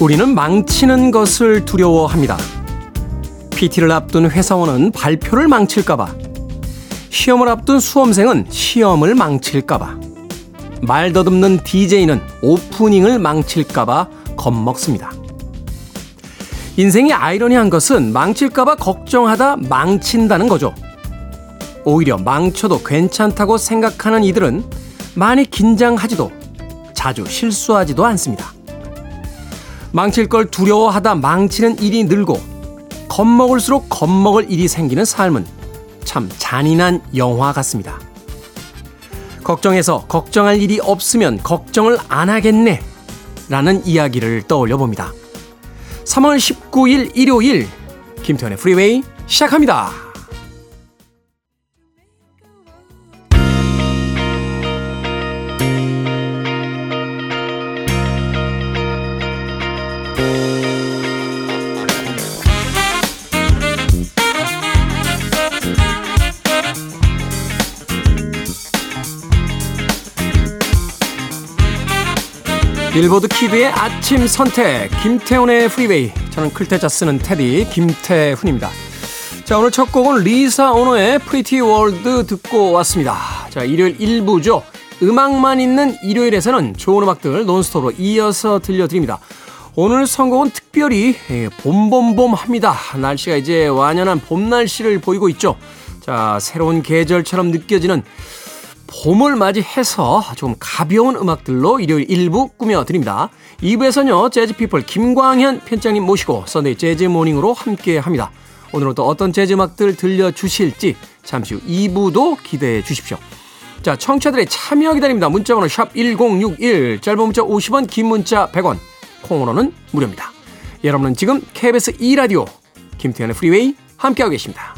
우리는 망치는 것을 두려워합니다. PT를 앞둔 회사원은 발표를 망칠까봐, 시험을 앞둔 수험생은 시험을 망칠까봐, 말 더듬는 DJ는 오프닝을 망칠까봐 겁먹습니다. 인생이 아이러니한 것은 망칠까봐 걱정하다 망친다는 거죠. 오히려 망쳐도 괜찮다고 생각하는 이들은 많이 긴장하지도 자주 실수하지도 않습니다. 망칠 걸 두려워하다 망치는 일이 늘고 겁먹을수록 겁먹을 일이 생기는 삶은 참 잔인한 영화 같습니다. 걱정해서 걱정할 일이 없으면 걱정을 안 하겠네 라는 이야기를 떠올려 봅니다. 3월 19일 일요일 김태현의 프리웨이 시작합니다. 빌보드 키드의 아침 선택 김태훈의 프리웨이. 저는 클 태자 쓰는 테디 김태훈입니다. 자 오늘 첫 곡은 리사 오노의 Pretty World 듣고 왔습니다. 자 일요일 1부죠. 음악만 있는 일요일에서는 좋은 음악들 논스톱으로 이어서 들려드립니다. 오늘 선곡은 특별히 예, 봄봄봄합니다. 날씨가 이제 완연한 봄 날씨를 보이고 있죠. 자 새로운 계절처럼 느껴지는 봄을 맞이해서 좀 가벼운 음악들로 일요일 1부 꾸며드립니다. 2부에서는요, 재즈피플 김광현 편집장님 모시고 Sunday Jazz Morning으로 함께 합니다. 오늘은 또 어떤 재즈 음악들 들려주실지 잠시 후 2부도 기대해 주십시오. 자, 청취자들의 참여 기다립니다. 문자번호 샵 1061, 짧은 문자 50원, 긴 문자 100원, 콩으로는 무료입니다. 여러분은 지금 KBS 2라디오 김태훈의 프리웨이 함께하고 계십니다.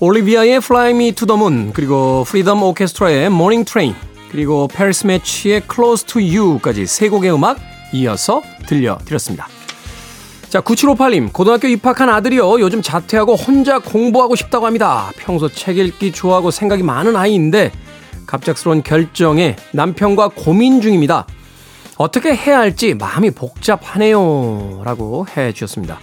올리비아의 Fly Me to the Moon, 그리고 프리덤 오케스트라의 Morning Train, 그리고 패리스 매치의 Close to You까지 세 곡의 음악 이어서 들려드렸습니다. 자, 9758님, 고등학교 입학한 아들이요. 요즘 자퇴하고 혼자 공부하고 싶다고 합니다. 평소 책 읽기 좋아하고 생각이 많은 아이인데, 갑작스러운 결정에 남편과 고민 중입니다. 어떻게 해야 할지 마음이 복잡하네요. 라고 해 주셨습니다.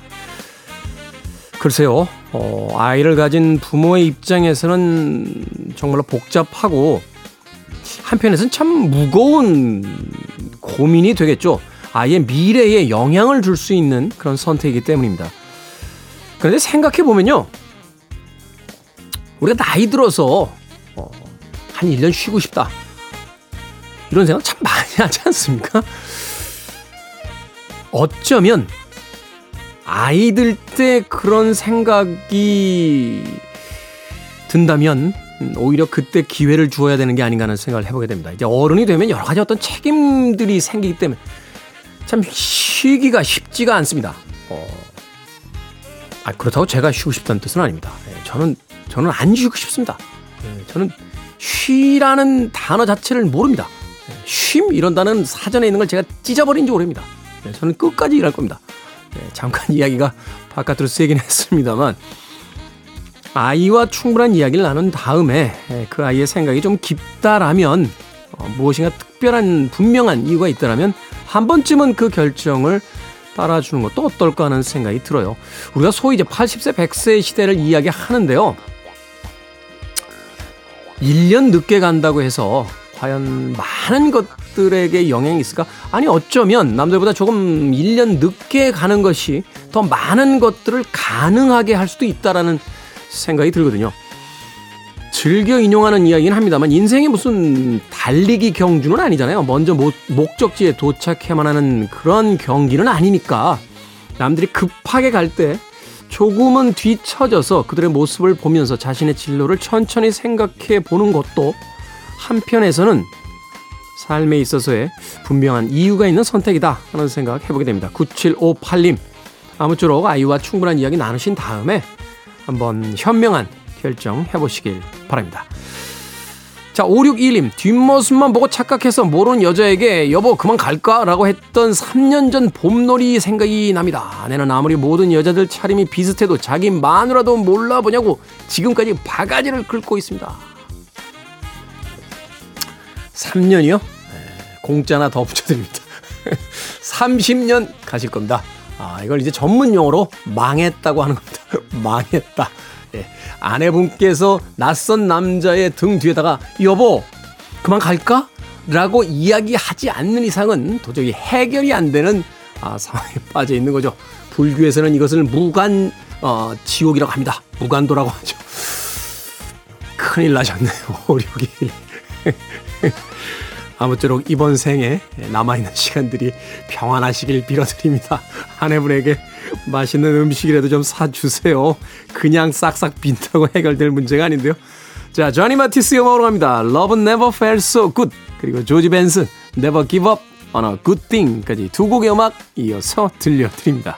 글쎄요, 어, 아이를 가진 부모의 입장에서는 정말로 복잡하고 한편에서는 참 무거운 고민이 되겠죠. 아이의 미래에 영향을 줄 수 있는 그런 선택이기 때문입니다. 그런데 생각해 보면요. 우리가 나이 들어서 어, 한 1년 쉬고 싶다. 이런 생각 참 많이 하지 않습니까? 어쩌면 아이들 때 그런 생각이 든다면 오히려 그때 기회를 주어야 되는 게 아닌가 하는 생각을 해보게 됩니다. 이제 어른이 되면 여러 가지 어떤 책임들이 생기기 때문에 참 쉬기가 쉽지가 않습니다. 어, 아, 그렇다고 제가 쉬고 싶다는 뜻은 아닙니다. 예, 저는, 저는 안 쉬고 싶습니다. 예, 저는 쉬라는 단어 자체를 모릅니다. 예, 쉼 이런 단어는 사전에 있는 걸 제가 찢어버린 지 오래입니다. 예, 저는 끝까지 일할 겁니다. 네, 잠깐 이야기가 바깥으로 쓰이긴 했습니다만 아이와 충분한 이야기를 나눈 다음에 예, 그 아이의 생각이 좀 깊다라면 어, 무엇인가 특별한 분명한 이유가 있다라면 한 번쯤은 그 결정을 따라주는 것도 어떨까 하는 생각이 들어요. 우리가 소위 이제 80세, 100세 시대를 이야기하는데요. 1년 늦게 간다고 해서 과연 많은 것 들에게 영향이 있을까? 아니, 어쩌면 남들보다 조금 1년 늦게 가는 것이 더 많은 것들을 가능하게 할 수도 있다라는 생각이 들거든요. 즐겨 인용하는 이야기는 합니다만 인생이 무슨 달리기 경주는 아니잖아요. 먼저 모, 목적지에 도착해만 하는 그런 경기는 아니니까 남들이 급하게 갈 때 조금은 뒤처져서 그들의 모습을 보면서 자신의 진로를 천천히 생각해 보는 것도 한편에서는 삶에 있어서의 분명한 이유가 있는 선택이다 하는 생각 해보게 됩니다. 9758님 아무쪼록 아이와 충분한 이야기 나누신 다음에 한번 현명한 결정 해보시길 바랍니다. 자, 5621님, 뒷모습만 보고 착각해서 모르는 여자에게 여보, 그만 갈까? 라고 했던 3년 전 봄놀이 생각이 납니다. 아내는 아무리 모든 여자들 차림이 비슷해도 자기 마누라도 몰라보냐고 지금까지 바가지를 긁고 있습니다. 3년이요? 공짜나 더 붙여드립니다. 30년 가실 겁니다. 아, 이걸 이제 전문 용어로 망했다고 하는 겁니다. 망했다. 예. 아내분께서 낯선 남자의 등 뒤에다가 여보 그만 갈까? 라고 이야기하지 않는 이상은 도저히 해결이 안 되는 아, 상황에 빠져 있는 거죠. 불교에서는 이것을 무간 어, 지옥이라고 합니다. 무간도라고 하죠. 큰일 나셨네요. 오륙이. 아무쪼록 이번 생에 남아있는 시간들이 평안하시길 빌어드립니다. 아내분에게 맛있는 음식이라도 좀 사주세요. 그냥 싹싹 빈다고 해결될 문제가 아닌데요. 자, 조니 마티스 음악으로 갑니다. Love Never Felt So Good. 그리고 조지 벤슨, Never Give Up on a Good Thing까지 두 곡의 음악 이어서 들려드립니다.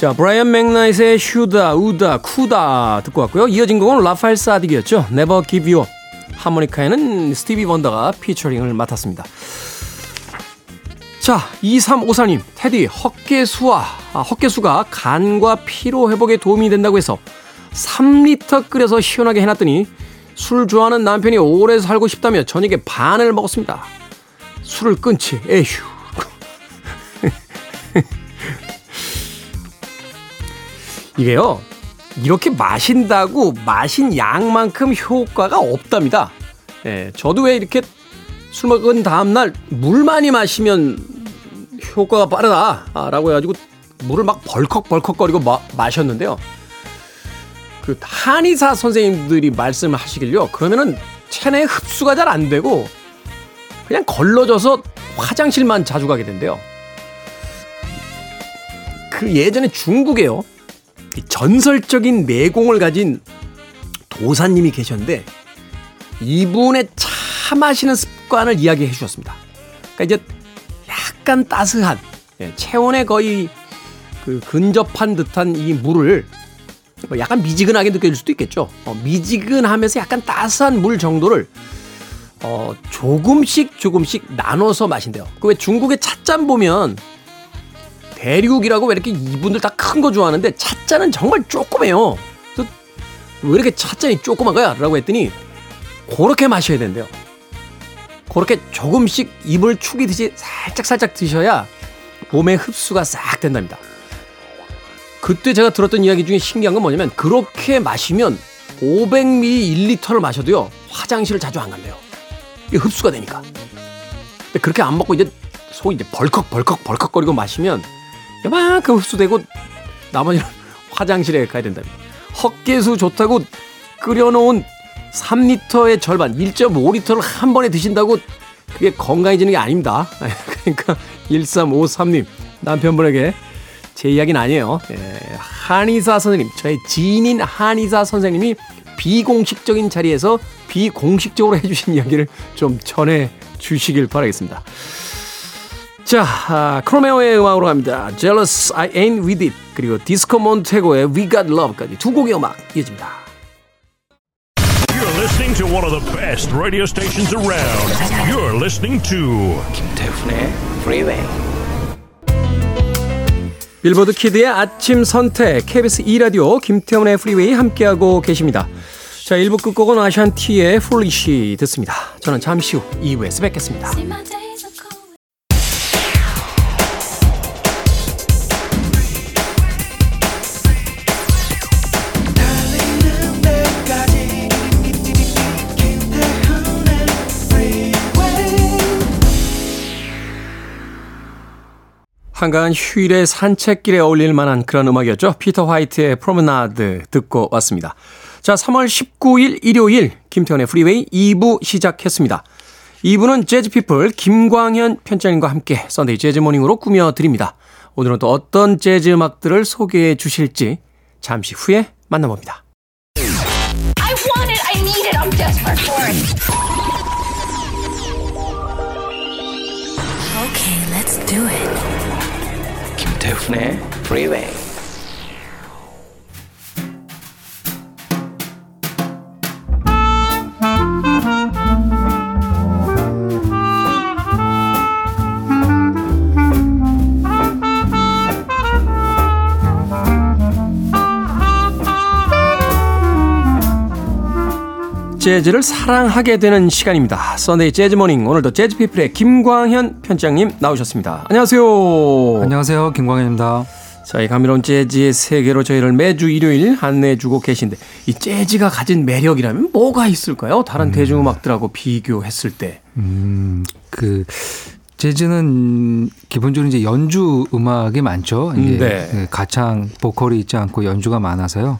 자 브라이언 맥나이트의 Shoulda Woulda Coulda 듣고 왔고요. 이어진 곡은 라파엘 사딕이었죠. Never Give You Up 하모니카에는 스티비 원더가 피처링을 맡았습니다. 자 2354님 테디 헛개수와 아, 헛개수가 간과 피로 회복에 도움이 된다고 해서 3리터 끓여서 시원하게 해놨더니 술 좋아하는 남편이 오래 살고 싶다며 저녁에 반을 먹었습니다. 술을 끊지, 에휴. 이게요, 이렇게 마신다고 마신 양만큼 효과가 없답니다. 예, 저도 왜 이렇게 술 먹은 다음날 물 많이 마시면 효과가 빠르다라고 해가지고 물을 막 벌컥벌컥거리고 마, 마셨는데요. 그 한의사 선생님들이 말씀을 하시길요. 그러면은 체내 흡수가 잘 안 되고 그냥 걸러져서 화장실만 자주 가게 된대요. 그 예전에 중국에요. 전설적인 내공을 가진 도사님이 계셨는데 이분의 차 마시는 습관을 이야기해 주셨습니다. 그러니까 이제 약간 따스한 예, 체온에 거의 그 근접한 듯한 이 물을 뭐 약간 미지근하게 느껴질 수도 있겠죠. 어, 미지근하면서 약간 따스한 물 정도를 어, 조금씩 조금씩 나눠서 마신대요. 그 왜 중국의 찻잔 보면 대륙이라고 왜 이렇게 이분들 다 큰 거 좋아하는데 찻잔은 정말 조그매요. 왜 이렇게 찻잔이 조그만 거야? 라고 했더니 그렇게 마셔야 된대요. 그렇게 조금씩 입을 축이듯이 살짝 살짝 드셔야 몸에 흡수가 싹 된답니다. 그때 제가 들었던 이야기 중에 신기한 건 뭐냐면 그렇게 마시면 500ml 1리터를 마셔도요 화장실을 자주 안 간대요. 이게 흡수가 되니까. 근데 그렇게 안 먹고 이제 속이 이제 벌컥 벌컥 벌컥거리고 마시면 이만큼 흡수되고 나머지는 화장실에 가야 된답니다. 헛개수 좋다고 끓여놓은 3리터의 절반 1.5리터를 한 번에 드신다고 그게 건강해지는 게 아닙니다. 그러니까 1353님 남편분에게 제 이야기는 아니에요. 예, 한의사 선생님, 저의 지인인 한의사 선생님이 비공식적인 자리에서 비공식적으로 해주신 이야기를 좀 전해 주시길 바라겠습니다. 자, 아, 크로메오의 음악으로 갑니다. Jealous, I Ain't With It 그리고 디스코 몬테고의 We Got Love까지 두 곡의 음악 이어집니다. You're listening to one of the best radio stations around. You're listening to 김태훈의 Freeway. 빌보드 키드의 아침 선택 KBS 2라디오 김태훈의 프리웨이 함께하고 계십니다. 자 1부 끝곡은 아샨티의 Foolish 듣습니다. 저는 잠시 후 2부에서 뵙겠습니다. 한가한 휴일의 산책길에 어울릴 만한 그런 음악이었죠. 피터 화이트의 Promenade 듣고 왔습니다. 자, 3월 19일 일요일 김태훈의 프리웨이 2부 시작했습니다. 2부는 재즈피플 김광현 편집장님과 함께 Sunday Jazz Morning으로 꾸며드립니다. 오늘은 또 어떤 재즈 음악들을 소개해 주실지 잠시 후에 만나봅니다. Okay, let's do it. 김태 재즈를 사랑하게 되는 시간입니다. Sunday Jazz Morning 오늘도 재즈 피플의 김광현 편집장님 나오셨습니다. 안녕하세요. 안녕하세요. 김광현입니다. 자, 이 감미로운 재즈의 세계로 저희를 매주 일요일 안내해주고 계신데 이 재즈가 가진 매력이라면 뭐가 있을까요? 다른 음. 대중음악들하고 비교했을 때. 그 재즈는 기본적으로 이제 연주 음악이 많죠. 이제 네. 가창 보컬이 있지 않고 연주가 많아서요.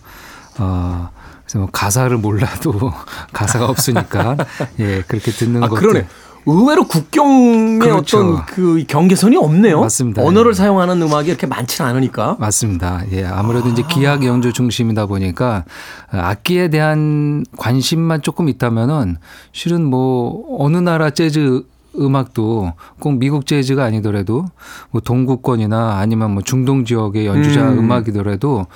어 그래서 뭐 가사를 몰라도 가사가 없으니까 예 그렇게 듣는 아, 것들. 그러네. 의외로 국경의 그렇죠. 어떤 그 경계선이 없네요. 맞습니다. 언어를 예. 사용하는 음악이 이렇게 많지는 않으니까. 맞습니다. 예, 아무래도 이제 기악 연주 중심이다 보니까 악기에 대한 관심만 조금 있다면은 실은 뭐 어느 나라 재즈 음악도 꼭 미국 재즈가 아니더라도 뭐 동구권이나 아니면 뭐 중동 지역의 연주자 음. 음. 악이더라도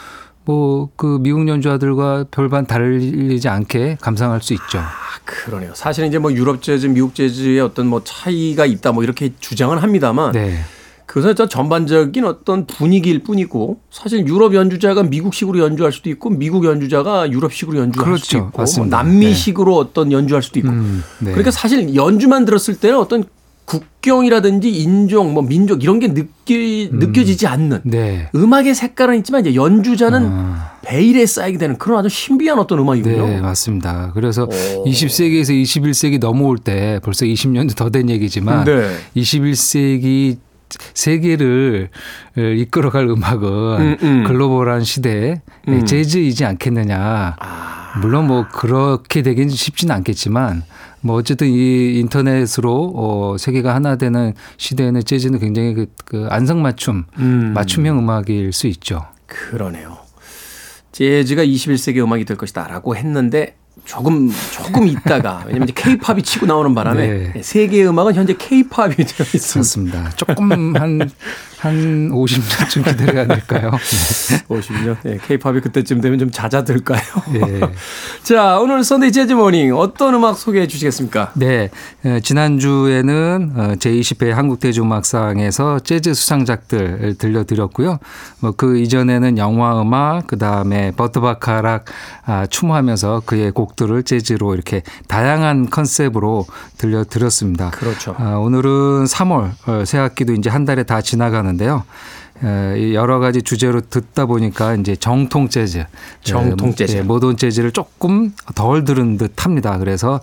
뭐 그 미국 연주자들과 별반 다르지 않게 감상할 수 있죠. 아, 그러네요. 사실은 이제 뭐 유럽 재즈, 미국 재즈의 어떤 뭐 차이가 있다 뭐 이렇게 주장은 합니다만 네. 그것은 저 전반적인 어떤 분위기일 뿐이고 사실 유럽 연주자가 미국식으로 연주할 수도 있고 미국 연주자가 유럽식으로 연주할 그렇죠. 수도 있고 뭐 맞습니다. 남미식으로 어떤 연주할 수도 있고 음, 네. 그러니까 사실 연주만 들었을 때는 어떤 국경이라든지 인종 뭐 민족 이런 게 느끼, 느껴지지 않는 네. 음악의 색깔은 있지만 이제 연주자는 아. 베일에 쌓이게 되는 그런 아주 신비한 어떤 음악이군요. 네, 맞습니다. 그래서 오. 20세기에서 21세기 넘어올 때 벌써 20년도 더 된 얘기지만 네. 21세기 세계를 이끌어갈 음악은 음, 음. 글로벌한 시대에 음. 재즈이지 않겠느냐. 아. 물론 뭐 그렇게 되긴 쉽지는 않겠지만 뭐 어쨌든 이 인터넷으로 어 세계가 하나 되는 시대에는 재즈는 굉장히 그, 그 안성맞춤 음. 맞춤형 음악일 수 있죠. 그러네요. 재즈가 21세기 음악이 될 것이다라고 했는데 조금 조금 있다가 왜냐면 이제 케이팝이 치고 나오는 바람에 네. 세계 음악은 현재 케이팝이 되어 있습니다. 조금 한, 한 50년쯤 기다려야 될까요? 50년. 네, 케이팝이 그때쯤 되면 좀 잦아들까요? 네. 자, 오늘 Sunday Jazz Morning 어떤 음악 소개해 주시겠습니까? 네. 어, 지난주에는 어, 제20회 한국 대중 음악상에서 재즈 수상작들 들려 드렸고요. 뭐 그 이전에는 영화 음악, 그 다음에 버트 바카락 아, 추모하면서 그의 곡 들을 재즈로 이렇게 다양한 컨셉으로 들려드렸습니다. 그렇죠. 아, 오늘은 3월 어, 새 학기도 이제 한 달에 다 지나가는데요. 에, 이 여러 가지 주제로 듣다 보니까 이제 정통 재즈, 정통 에, 재즈. 예, 모던 재즈를 조금 덜 들은 듯합니다. 그래서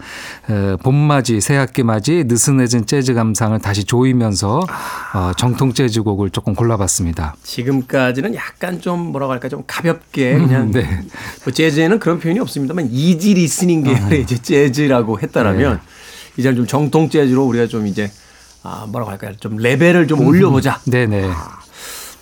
에, 봄맞이, 새학기 맞이 느슨해진 재즈 감상을 다시 조이면서 어, 정통 재즈 곡을 조금 골라봤습니다. 지금까지는 약간 좀 뭐라고 할까 좀 가볍게 그냥 네. 뭐 재즈에는 그런 표현이 없습니다만 easy listening 계열의 이제 재즈라고 했다라면 이제는 좀 정통 재즈로 우리가 좀 이제 아 뭐라고 할까요 좀 레벨을 좀 올려보자. 네네.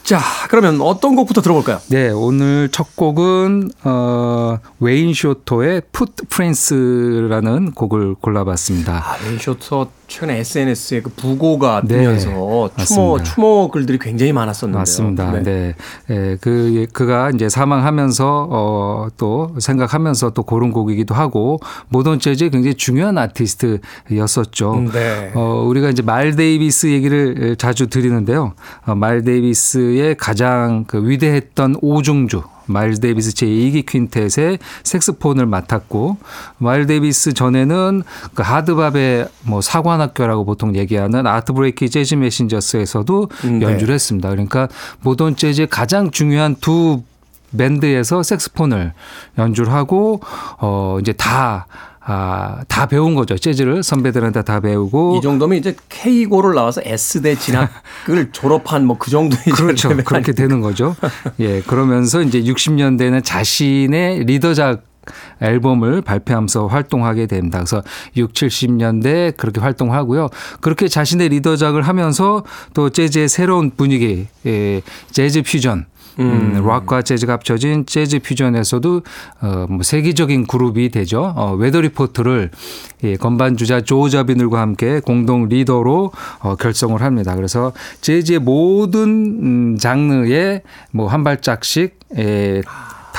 자 그러면 어떤 곡부터 들어볼까요? 네, 오늘 첫 곡은 어, 웨인 쇼터의 Footprints라는 곡을 골라봤습니다. 아, 웨인 쇼터 최근에 SNS에 그 부고가 네, 뜨면서 추모 맞습니다. 추모 글들이 굉장히 많았었는데요. 맞습니다. 네. 네. 예, 그, 그가 이제 사망하면서, 어, 또 생각하면서 또 고른 곡이기도 하고, 모던 재즈의 굉장히 중요한 아티스트였었죠. 네. 어, 우리가 이제 마일스 데이비스 얘기를 자주 드리는데요. 어, 마일스 데이비스의 가장 그 위대했던 오중주. 마일스 데이비스 제2기 퀸텟의 색소폰을 맡았고 마일스 데이비스 전에는 그 hard bop의 뭐 사관학교라고 보통 얘기하는 아트 블레이키 재즈 메신저스에서도 음, 네. 연주를 했습니다. 그러니까 모던 재즈의 가장 중요한 두 밴드에서 색소폰을 연주를 하고 어 이제 다 아, 다 배운 거죠. 재즈를 선배들한테 다 배우고 이 정도면 이제 K고를 나와서 S대 진학을 졸업한 뭐 그 정도의 그렇죠. 그렇게 아닙니까? 되는 거죠. 예. 그러면서 이제 60년대는 자신의 리더작 앨범을 발표하면서 활동하게 됩니다. 그래서 6, 70년대 그렇게 활동하고요. 그렇게 자신의 리더작을 하면서 또 재즈의 새로운 분위기, 예, 재즈 퓨전 음, 락과 재즈가 합쳐진 재즈 퓨전에서도 어, 뭐 세계적인 그룹이 되죠. 어, 웨더 리포트를 예, 건반 주자 조 자비눌과 함께 공동 리더로 어, 결성을 합니다. 그래서 재즈의 모든 음, 장르에 뭐 한 발짝씩 예,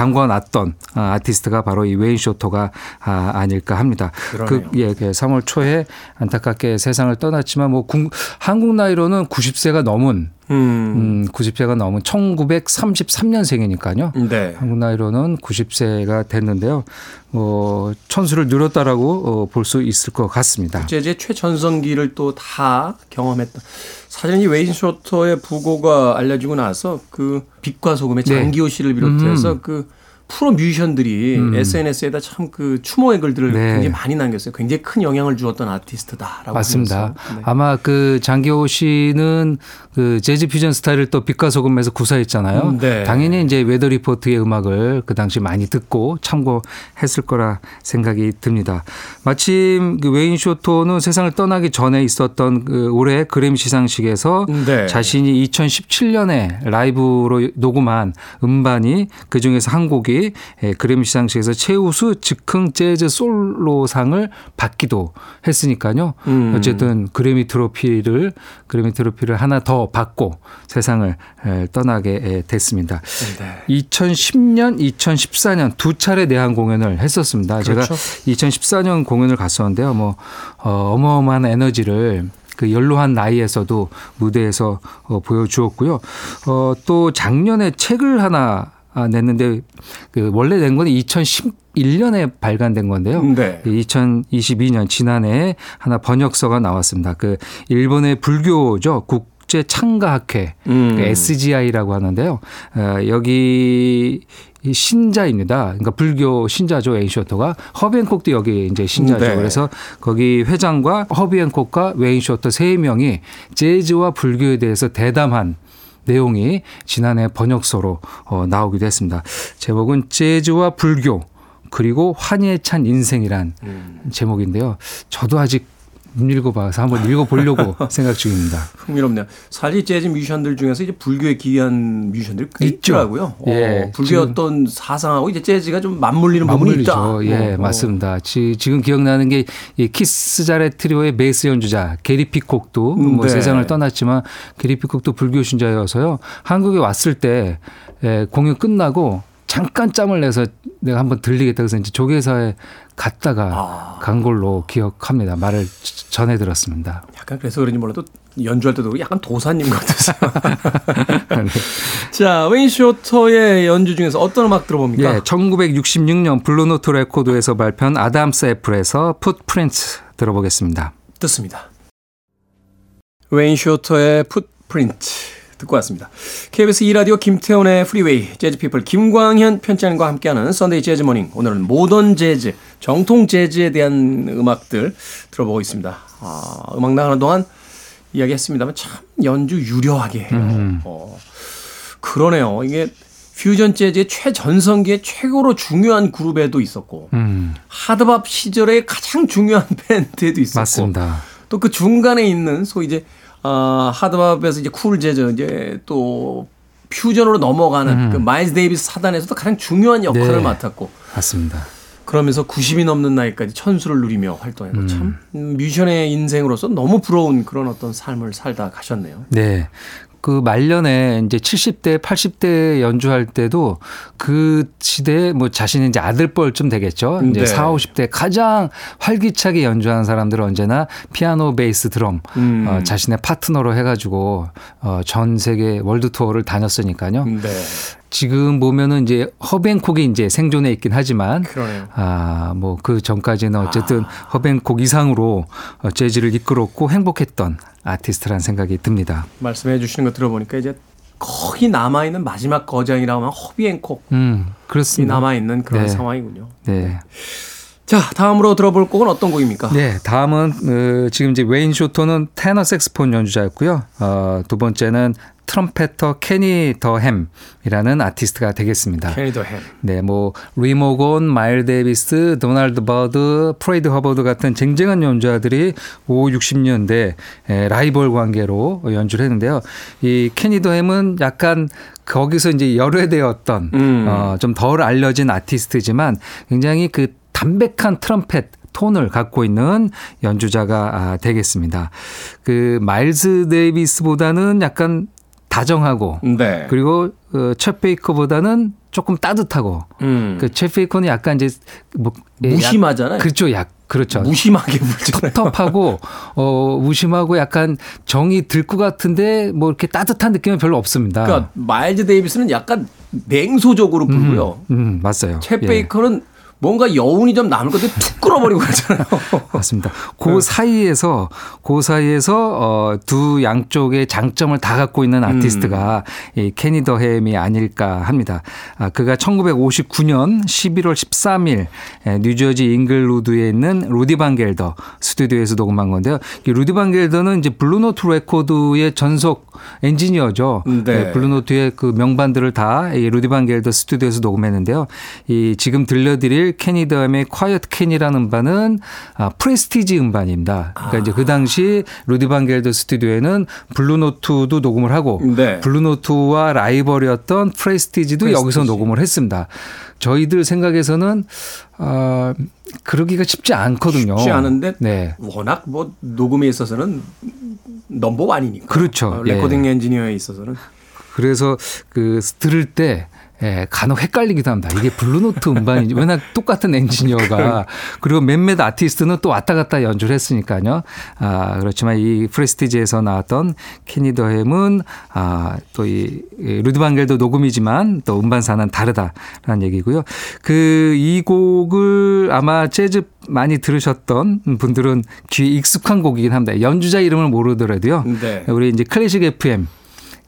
담궈놨던 아, 아티스트가 바로 이 웨인 쇼토가 아, 아닐까 합니다. 그러네요. 그, 예, 그 3월 초에 안타깝게 세상을 떠났지만 뭐 국- 한국 나이로는 90세가 넘은 음. 음, 90세가 넘은 1933년생이니까요. 네. 한국 나이로는 90세가 됐는데요. 뭐 천수를 누렸다라고 어, 볼 수 있을 것 같습니다. 재즈의 최전성기를 또 다 경험했던 사실은 이 웨인 쇼터의 부고가 알려지고 나서 그 빛과 소금의 네. 장기호 씨를 비롯해서 음. 그 프로 뮤지션들이 SNS에다 참 그 추모의 글들을 네. 굉장히 많이 남겼어요. 굉장히 큰 영향을 주었던 아티스트다라고 맞습니다. 네. 아마 그 장기호 씨는 그 재즈 퓨전 스타일을 또 빛과 소금에서 구사했잖아요. 음, 네. 당연히 이제 웨더 리포트의 음악을 그 당시 많이 듣고 참고했을 거라 생각이 듭니다. 마침 그 웨인 쇼토는 세상을 떠나기 전에 있었던 그 올해 그래미 시상식에서 네. 자신이 2017년에 라이브로 녹음한 음반이 그 중에서 한 곡이 예, 그래미 시상식에서 최우수 즉흥 재즈 솔로상을 받기도 했으니까요. 음. 어쨌든 그래미 트로피를 그래미 트로피를 하나 더 받고 세상을 에, 떠나게 에, 됐습니다. 네. 2010년, 2014년 두 차례 내한 공연을 했었습니다. 그렇죠. 제가 2014년 공연을 갔었는데요. 뭐 어, 어마어마한 에너지를 그 연로한 나이에서도 무대에서 어, 보여주었고요. 어, 또 작년에 책을 하나 아, 냈는데 그 원래 낸 건 2011년에 발간된 건데요. 네. 2022년 지난해 하나 번역서가 나왔습니다. 그 일본의 불교죠. 국제 창가학회 음. 그 SGI라고 하는데요. 어, 여기 이 신자입니다. 그러니까 불교 신자죠 웨인쇼터가 허비앤콕도 여기 이제 신자죠. 네. 그래서 거기 회장과 허비앤콕과 웨인쇼터 세 명이 재즈와 불교에 대해서 대담한 내용이 지난해 번역서로 어, 나오기도 했습니다. 제목은 재즈와 불교 그리고 환희에 찬 인생이란 음. 제목인데요. 저도 아직 못 읽어봐서 한번 읽어보려고 생각 중입니다. 흥미롭네요. 사실 재즈 뮤지션들 중에서 이제 불교에 기이한 뮤지션들이 꽤 있죠. 있더라고요. 예, 어, 지금- 어떤 사상하고 이제 재즈가 좀 맞물리는 부분이 있다. 예, 어, 어. 맞습니다. 지, 지금 기억나는 게 이 키스 자렛 트리오의 베이스 연주자 게리 피콕도 음, 뭐 네. 세상을 떠났지만 게리 피콕도 불교 신자여서요. 한국에 왔을 때 예, 공연 끝나고 잠깐 짬을 내서 내가 한번 들리겠다 그래서 이제 조계사에 갔다가 아. 간 걸로 기억합니다. 말을 전해 들었습니다. 약간 그래서 그런지 몰라도 연주할 때도 약간 도사님 같았어요. 네. 자, 웨인 쇼터의 연주 중에서 어떤 음악 들어봅니까? 예, 1966년 블루노트 레코드에서 발표한 Adam's Apple에서 Footprint 들어보겠습니다. 듣습니다. 웨인 쇼터의 Footprint 듣고 왔습니다. KBS 2라디오 김태훈의 프리웨이 재즈피플 김광현 편집장과 함께하는 Sunday Jazz Morning 오늘은 모던 재즈, 정통 재즈에 대한 음악들 들어보고 있습니다. 아, 음악 나가는 동안 이야기했습니다만 참 연주 유려하게 해요. 어, 그러네요. 이게 퓨전 재즈의 최전성기에 최고로 중요한 그룹에도 있었고 음, 하드밥 시절의 가장 중요한 밴드에도 있었고 맞습니다. 또 그 중간에 있는 소위 이제 아 하드밥에서 이제 쿨 재즈 이제 또 퓨전으로 넘어가는 그 마일스 데이비스 사단에서도 가장 중요한 역할을 음. 네. 맡았고 맞습니다. 그러면서 90이 넘는 나이까지 천수를 누리며 활동했고 참 음. 음, 뮤지션의 인생으로서 너무 부러운 그런 어떤 삶을 살다 가셨네요. 네. 그 말년에 이제 70대, 80대 연주할 때도 그 시대에 뭐 자신의 이제 아들뻘쯤 되겠죠. 이제 네. 4, 50대 가장 활기차게 연주하는 사람들은 언제나 피아노, 베이스, 드럼 음. 어, 자신의 파트너로 해가지고 어, 전 세계 월드 투어를 다녔으니까요. 네. 지금 보면은 이제 허비 행콕이 이제 생존해 있긴 하지만 그러네요. 아, 뭐 그 전까지는 어쨌든 허비 행콕 이상으로 어, 재즈를 이끌었고 행복했던 아티스트라는 생각이 듭니다. 말씀해 주시는 거 들어보니까 이제 거의 남아 있는 마지막 거장이라고 하면 허비 행콕이 음, 그렇습니다. 남아 있는 그런 네. 상황이군요. 네. 자, 다음으로 들어볼 곡은 어떤 곡입니까? 네, 다음은 어, 지금 이제 웨인 쇼터는 테너 색소폰 연주자였고요. 어, 두 번째는 trumpeter 케니 더햄이라는 아티스트가 되겠습니다. 케니 더햄. 네, 뭐 리 모건, 마일스 데이비스, 도널드 버드, 프레디 허버드 같은 쟁쟁한 연주자들이 5, 60년대 라이벌 관계로 연주를 했는데요. 이 케니 더햄은 약간 거기서 이제 열애되었던 음. 어, 좀 덜 알려진 아티스트지만 굉장히 그 담백한 트럼펫 톤을 갖고 있는 연주자가 아, 되겠습니다. 그 마일스 데이비스보다는 약간 다정하고 네. 그리고 어, 챗 베이커보다는 조금 따뜻하고 음. 그챗 베이커는 약간 이제 뭐 예, 무심하잖아요. 약, 그렇죠, 약 그렇죠. 무심하게 불잖아요. 텁텁하고 어 무심하고 약간 정이 들 것 같은데 뭐 이렇게 따뜻한 느낌은 별로 없습니다. 그러니까 마일즈 데이비스는 약간 냉소적으로 불고요. 음 맞아요. 챗 예. 베이커는 뭔가 여운이 좀 남을 건데 툭 끌어버리고 그러잖아요. 맞습니다. 그 사이에서 그 사이에서 어 두 양쪽의 장점을 다 갖고 있는 아티스트가 이 케니 더햄이 아닐까 합니다. 아 그가 1959년 11월 13일 에, 뉴저지 잉글우드에 있는 루디 반 겔더 스튜디오에서 녹음한 건데요. 이 루디 반 겔더는 이제 블루노트 레코드의 전속 엔지니어죠. 네. 예, 블루노트의 그 명반들을 다 이 루디 반 겔더 스튜디오에서 녹음했는데요. 이 지금 들려드릴 케니 더햄의 Quiet Kenny라는 음반은 아, 프레스티지 음반입니다. 그러니까 이제 그 당시 루디 반 겔더 스튜디오에는 블루노트도 녹음을 하고 네. 블루노트와 라이벌이었던 프레스티지도 프레스티지. 여기서 녹음을 했습니다. 저희들 생각에서는 아 그러기가 쉽지 않거든요. 쉽지 않은데 네. 워낙 뭐 녹음에 있어서는 number one이니까. 그렇죠. 어, 레코딩 엔지니어에 있어서는. 그래서 그 들을 때 예, 간혹 헷갈리기도 합니다. 이게 블루노트 음반인지 워낙 똑같은 엔지니어가 그리고 몇몇 아티스트는 또 왔다 갔다 연주를 했으니까요. 아, 그렇지만 이 프레스티지에서 나왔던 케니 더햄은 아, 또이 루드 반겔도 녹음이지만 또 음반사는 다르다라는 얘기고요. 그 이 곡을 아마 재즈 많이 들으셨던 분들은 귀에 익숙한 곡이긴 합니다. 연주자 이름을 모르더라도요. 네. 우리 이제 클래식 FM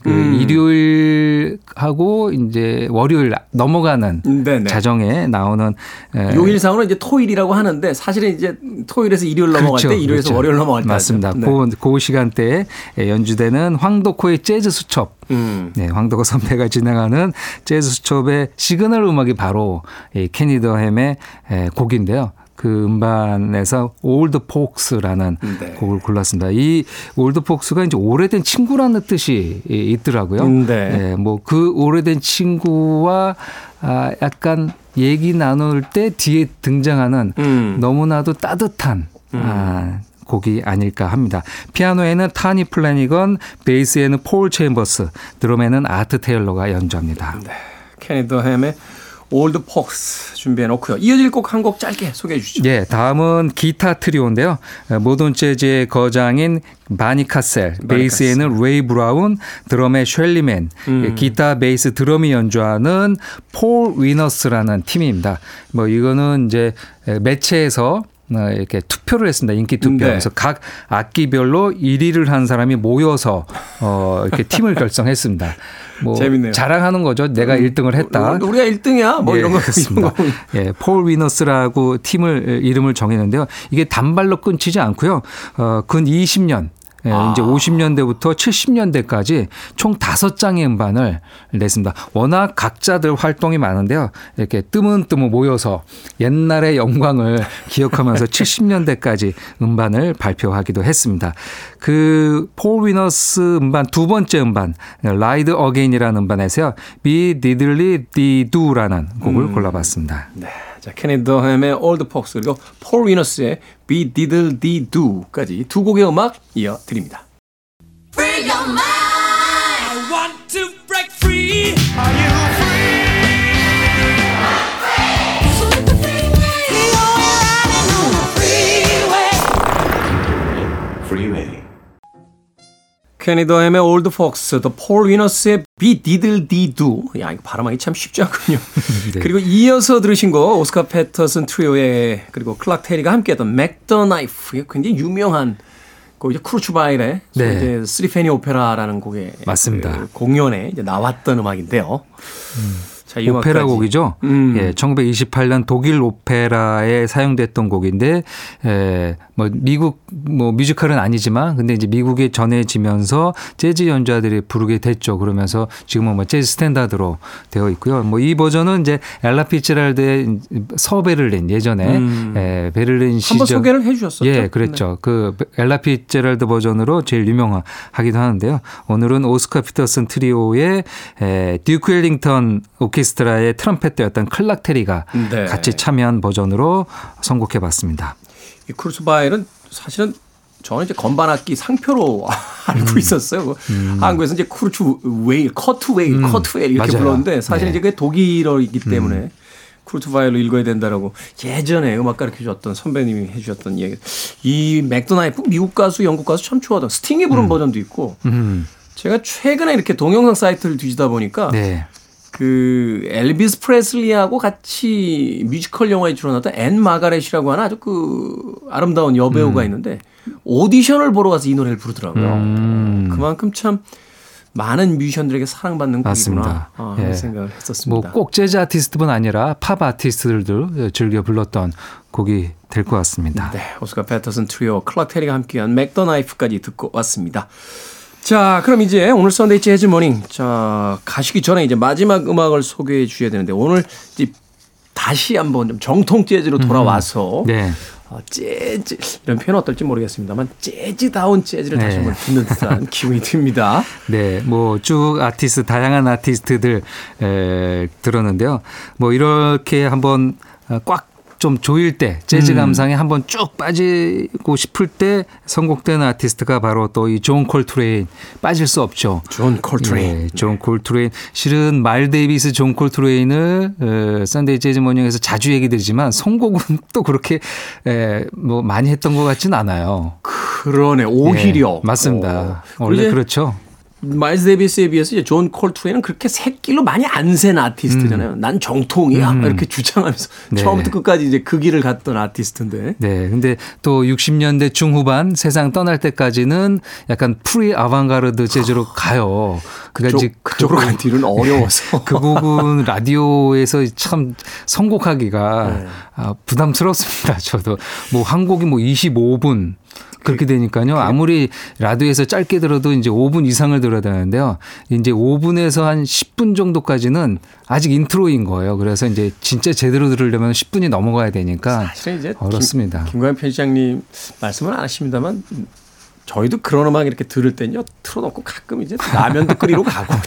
그 음. 일요일하고 이제 월요일 넘어가는 네네. 자정에 나오는 에, 요일상으로 이제 토일이라고 하는데 사실은 이제 토일에서 일요일 넘어갈 때 일요일에서 그렇죠. 월요일 넘어갈 때 맞습니다. 네. 그, 그 시간대에 연주되는 황덕호의 재즈 수첩. 음. 네, 황덕호 선배가 진행하는 재즈 수첩의 시그널 음악이 바로 이 케니 더햄의 에, 곡인데요. 그 음반에서 Old Folks라는 네. 곡을 골랐습니다. 이 Old Folks가 이제 오래된 친구라는 뜻이 이- 있더라고요. 네. 뭐 그 오래된 친구와 아 약간 얘기 나눌 때 뒤에 등장하는 음. 너무나도 따뜻한 아, 곡이 아닐까 합니다. 피아노에는 토미 플래너건, 베이스에는 폴 챔버스, 드럼에는 아트 테일러가 연주합니다. 네. 케니 더햄의 Old Folks 준비해 놓고요. 이어질 곡 한 곡 짧게 소개해 주시죠. 예, 다음은 기타 트리오인데요. 모던 재즈의 거장인 바니 카셀, 베이스에는 레이 브라운, 드럼의 쉘리 맨, 음. 기타, 베이스, 드럼이 연주하는 폴 위너스라는 팀입니다. 뭐 이거는 이제 매체에서 어, 이렇게 투표를 했습니다. 인기 투표. 네. 그래서 각 악기별로 1위를 한 사람이 모여서 어, 이렇게 팀을 결성했습니다. 뭐 재밌네요. 음. 자랑하는 거죠. 내가 1등을 했다. 우리가 1등이야. 뭐 예, 이런 거 그렇습니다. 이런 거. 예, 폴 위너스라고 팀을 이름을 정했는데요. 이게 단발로 끊지지 않고요. 어, 근 20년 예, 아. 이제 50년대부터 70년대까지 총 5장의 음반을 냈습니다. 워낙 각자들 활동이 많은데요. 이렇게 뜨문뜨문 모여서 옛날의 영광을 기억하면서 70년대까지 음반을 발표하기도 했습니다. 그 폴 위너스 음반 두 번째 음반 Ride Again이라는 음반에서요. Be Deedle Dee Do라는 곡을 골라봤습니다. 네. 자, 케니 더햄의 Old Folks 그리고 폴 위너스의 Be Deedle Dee Do까지 두 곡의 음악 이어 드립니다. Free your mind. I want to break free. Are you Free the freeway. 케니 더햄의 Old Folks, 또 폴 위너스의 Deedle Dee Do. 야, 이거 발음하기 참 쉽지 않군요. 네. 그리고 이어서 들으신 거 오스카 피터슨 트리오의 그리고 클락 테리가 함께했던 Mack the Knife. 굉장히 유명한 그 이제 쿠르트 바일의 네. 이제 Threepenny Opera라는 곡의 맞습니다. 그 공연에 이제 나왔던 음악인데요. 자, 이 오페라. 곡이죠. 음. 예, 1928년 독일 오페라에 사용됐던 곡인데, 에, 뭐 미국 뭐 뮤지컬은 아니지만, 근데 이제 미국에 전해지면서 재즈 연주자들이 부르게 됐죠. 그러면서 지금은 뭐 재즈 스탠다드로 되어 있고요. 뭐 이 버전은 이제 엘라 피츠제랄드의 서베를린 예전에 음. 에, 베를린 시절 한번 소개를 해 주셨었죠. 예, 그랬죠. 그 엘라 피츠제랄드 버전으로 제일 유명하기도 하는데요. 오늘은 오스카 피터슨 트리오의 에, 듀크 엘링턴 오케스트라의 trumpeter였던 클락 테리가 네. 같이 참여한 버전으로 선곡해 봤습니다. 이 쿠르트 바일은 사실은 저는 이제 건반악기 상표로 음. 알고 있었어요. 한국에서 이제 쿠르츠 웨일, 커트 웨일, 커트 웨일 이렇게 음. 맞아요. 불렀는데 사실 네. 음. 이제 그게 독일어이기 때문에 쿠르트 바일로 읽어야 된다라고 예전에 음악 가르쳐 주셨던 선배님이 해 주셨던 이야기. 이 Mack the Knife 미국 가수, 영국 가수 참 좋아하던 스팅이 부른 버전도 있고 음. 제가 최근에 이렇게 동영상 사이트를 뒤지다 보니까 네. 그 엘비스 프레슬리하고 같이 뮤지컬 영화에 출연했던 앤 마가렛이라고 하는 아주 그 아름다운 여배우가 있는데 오디션을 보러 가서 이 노래를 부르더라고요. 음. 그만큼 참 많은 뮤지션들에게 사랑받는. 곡이구나 아, 예. 생각을 했었습니다. 뭐 꼭 재즈 아티스트뿐 아니라 팝 아티스트들도 즐겨 불렀던 곡이 될 것 같습니다. 네, 오스카 피터슨 트리오, 클락 테리가 함께한 Mack the Knife까지 듣고 왔습니다. 자, 그럼 이제 오늘 Sunday Jazz Morning. 자, 가시기 전에 이제 마지막 음악을 소개해 주셔야 되는데 오늘 이제 다시 한번 좀 정통 재즈로 돌아와서 네. 어, 재즈 이런 표현 어떨지 모르겠습니다만 재즈다운 재즈를 다시 네. 한번 듣는 듯한 기분이 듭니다. 네, 뭐 쭉 아티스트 다양한 아티스트들 에, 들었는데요. 뭐 이렇게 한번 어, 꽉 좀 조일 때 재즈 감상에 한번 쭉 빠지고 싶을 때 선곡되는 아티스트가 바로 또 이 존 콜트레인 빠질 수 없죠. 존 콜트레인. 네, 존 콜트레인. 실은 마일스 데이비스 존 콜트레인을 어, Sunday Jazz Morning에서 자주 얘기 드리지만 선곡은 또 그렇게 에, 뭐 많이 했던 것 같진 않아요. 그러네 오히려 예, 맞습니다. 어. 원래 그렇죠. 마일스 데이비스에 비해서 이제 존 콜트레인은 그렇게 새끼로 많이 안 센 아티스트잖아요. 난 정통이야 이렇게 주장하면서 음. 네. 처음부터 끝까지 이제 그 길을 갔던 아티스트인데. 네. 근데 또 60년대 중후반 세상 떠날 때까지는 약간 프리 아방가르드 재즈로 가요. 그러니까 그쪽, 이제 그쪽으로 그- 간 뒤는 어려워서. 그 곡은 라디오에서 참 선곡하기가 네. 아, 부담스럽습니다. 저도 뭐 한 곡이 뭐 25분 그렇게 되니까요. 아무리 라디오에서 짧게 들어도 이제 5분 이상을 들어야 되는데요. 이제 5분에서 한 10분 정도까지는 아직 intro인 거예요. 그래서 이제 진짜 제대로 들으려면 10분이 넘어가야 되니까 사실은 이제 어렵습니다. 김, 김광현 편집장님 말씀은 안 하십니다만 저희도 그런 음악 이렇게 들을 땐요 틀어놓고 가끔 이제 라면도 끓이러 가고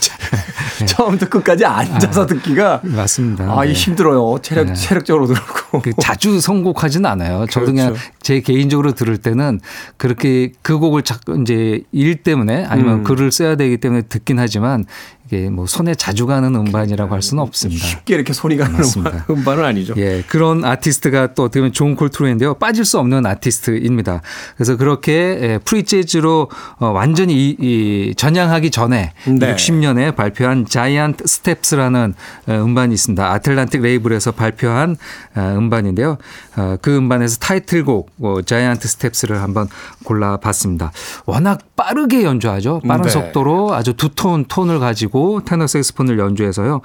처음부터 끝까지 앉아서 듣기가 맞습니다. 아, 이 네. 힘들어요. 체력 네. 체력적으로 그렇고. 그 자주 선곡하지는 않아요. 저도 그냥 그렇죠. 제 개인적으로 들을 때는 그렇게 그 곡을 자꾸 이제 일 때문에 아니면 음. 글을 써야 되기 때문에 듣긴 하지만 이게 뭐 손에 자주 가는 음반이라고 할 수는 없습니다. 쉽게 이렇게 손이 가는 맞습니다. 음반, 음반 은 아니죠. 예, 그런 아티스트가 또 어떻게 보면 존 콜트레인데요. 빠질 수 없는 아티스트입니다. 그래서 그렇게 예, 프리 재즈로 어, 완전히 이, 이 전향하기 전에 네. 60년에 발표한 Giant Steps라는 어, 음반이 있습니다. 아틀란틱 레이블에서 발표한 어, 음반인데요. 어, 그 음반에서 타이틀곡 어, Giant Steps를 한번 골라봤습니다. 워낙 빠르게 연주하죠. 빠른 네. 속도로 아주 두톤 톤을 가지고 테너 색스폰을 연주해서요.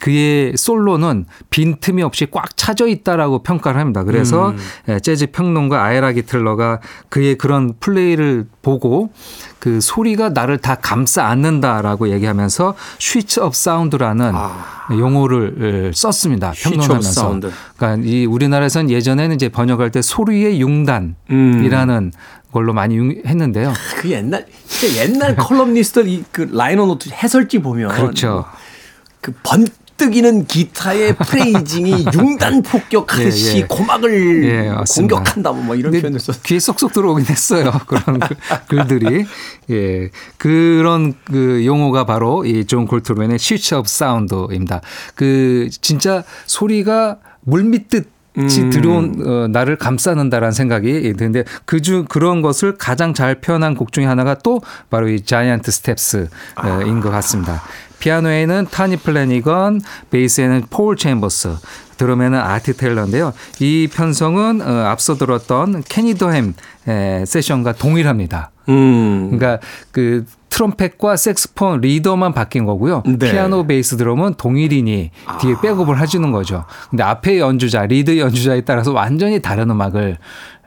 그의 솔로는 빈틈이 없이 꽉 차져 있다라고 평가를 합니다. 그래서 예, 재즈 평론가 아이라 기틀러가 그의 그런 플레이를 보고 그 소리가 나를 다 감싸 안는다라고 얘기하면서 sheets of sound라는 용어를 예, 썼습니다. 평론하면서. 그러니까 이 우리나라에서는 예전에는 이제 번역할 때 소리의 융단이라는 걸로 많이 융- 했는데요. 그 옛날 진짜 옛날 컬럼니스트 이그 liner note 해설지 보면 그렇죠. 그 번뜩이는 기타의 phrasing이 융단 폭격하듯이 예, 예. 고막을 예. 공격한다 뭐 이런 표현을 썼어요. 귀에 쏙쏙 들어오긴 했어요. 그런 글- 글들이. 예. 그런 그 용어가 바로 이 존 콜트레인의 sheets of sound입니다. 그 진짜 소리가 물밀듯이 들어온 어, 나를 감싸는다라는 생각이 드는데 그중 그런 것을 가장 잘 표현한 곡 중에 하나가 또 바로 이 Giant Steps인 것 같습니다. 피아노에는 토미 플래너건, 베이스에는 폴 챔버스, 드럼에는 아트 테일러인데요. 이 편성은 어, 앞서 들었던 케니 도햄 에, 세션과 동일합니다. 음. 그러니까 그 트럼펫과 색스폰 리더만 바뀐 거고요. 네. 피아노 베이스 드럼은 동일인이 뒤에 백업을 해주는 거죠. 근데 앞에 연주자, 리드 연주자에 따라서 완전히 다른 음악을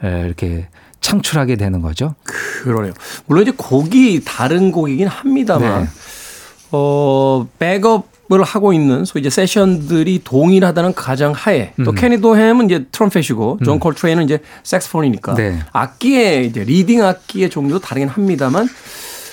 에, 이렇게 창출하게 되는 거죠. 그러네요. 물론 이제 곡이 다른 곡이긴 합니다만, 네. 어, 백업을 하고 있는 소위 이제 세션들이 동일하다는 가정 하에 또 케니 도햄은 이제 트럼펫이고 존 콜트레인은 이제 색스폰이니까 네. 악기의 이제 leading 악기의 종류도 다르긴 합니다만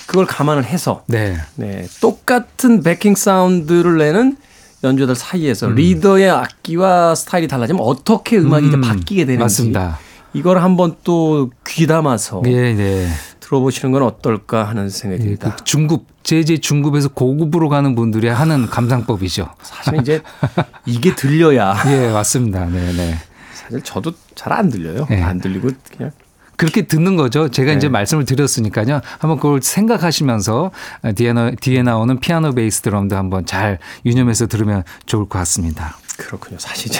그걸 감안을 해서 네. 네, 똑같은 베킹 사운드를 내는 연주자들 사이에서 리더의 악기와 스타일이 달라지면 어떻게 음악이 이제 음, 바뀌게 되는지 맞습니다. 이걸 한번 또 귀담아서 네, 네. 들어보시는 건 어떨까 하는 생각이 예, 듭니다. 그 중급, 제제 중급에서 고급으로 가는 분들이 하는 감상법이죠. 사실 이제 이게 들려야 예, 맞습니다. 네, 네. 사실 저도 잘 안 들려요. 네. 안 들리고 그냥 그렇게 듣는 거죠. 제가 이제 네. 말씀을 드렸으니까요. 한번 그걸 생각하시면서 뒤에, 나, 뒤에 나오는 피아노 베이스 드럼도 한번 잘 유념해서 들으면 좋을 것 같습니다. 그렇군요. 사실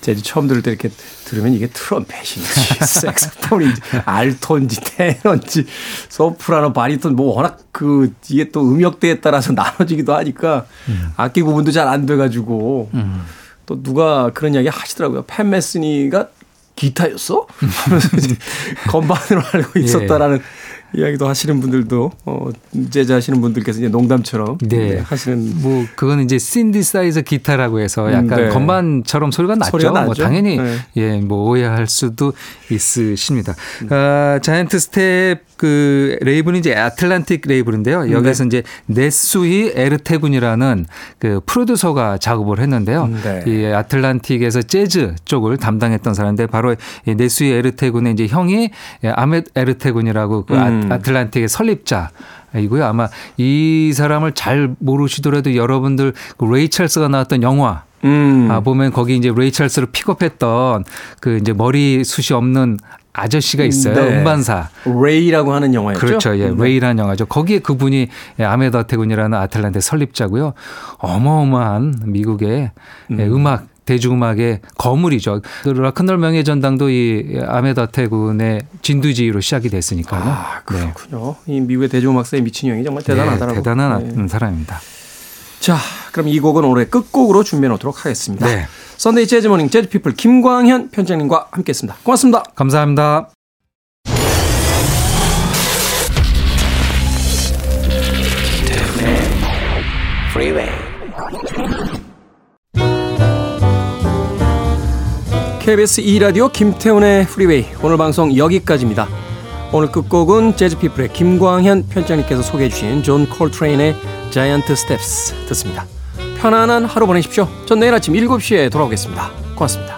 이제 처음 들을 때 이렇게 들으면 이게 트럼펫인지 색스폰인지 알톤지 테너인지 소프라노 바리톤 뭐 워낙 그 이게 또 음역대에 따라서 나눠지기도 하니까 악기 구분도 잘 안 돼가지고 또 누가 그런 이야기 하시더라고요. 팻 메스니가 기타였어? 하면서 이제 건반으로 알고 있었다라는 이야기도 하시는 분들도 어 재즈 하시는 분들께서 이제 농담처럼 네. 네, 하시는 뭐 그거는 이제 신디사이저 기타라고 해서 약간 음, 네. 건반처럼 소리가 났죠. 소리가 뭐 나죠. 당연히 네. 예, 뭐 오해할 수도 있으십니다. 아, Giant Step 그 레이블은 이제 아틀란틱 레이블인데요. 여기서 이제 네수히 에르테군이라는 그 프로듀서가 작업을 했는데요. 네. 이 아틀란틱에서 재즈 쪽을 담당했던 사람인데 바로 이 네수히 에르테군의 이제 형이 아멧 에르테군이라고 그 아- 음. 아틀란틱의 설립자 이고요. 아마 이 사람을 잘 모르시더라도 여러분들 그 레이 찰스가 나왔던 영화 음. 아, 보면 거기 이제 레이 찰스를 픽업했던 그 이제 머리 숱이 없는 아저씨가 있어요. 네. 음반사. 레이라고 하는 영화였죠. 그렇죠. 예. 네. 레이라는 영화죠. 거기에 그분이 아멧 에르테군이라는 아틀란틱 설립자고요. 어마어마한 미국의 예, 음악 대중음악의 거물이죠. 그 락큰롤 명예 전당도 이 아멧 에르테군의 진두지휘로 시작이 됐으니까요. 아, 그렇군요. 이 미국의 대중음악사에 미친 영향이 정말 대단하더라고요. 네, 대단한 네. 음, 사람입니다. 자, 그럼 이 곡은 오늘 끝곡으로 준비해 놓도록 하겠습니다. 네. Sunday Jazz Morning 재즈 피플 김광현 편집장님과 함께 했습니다. 고맙습니다. 감사합니다. KBS 2라디오 김태훈의 프리웨이 오늘 방송 여기까지입니다. 오늘 끝곡은 재즈피플의 김광현 편집장님께서 소개해 주신 존 콜트레인의 Giant Steps 듣습니다. 편안한 하루 보내십시오. 전 내일 아침 7시에 돌아오겠습니다. 고맙습니다.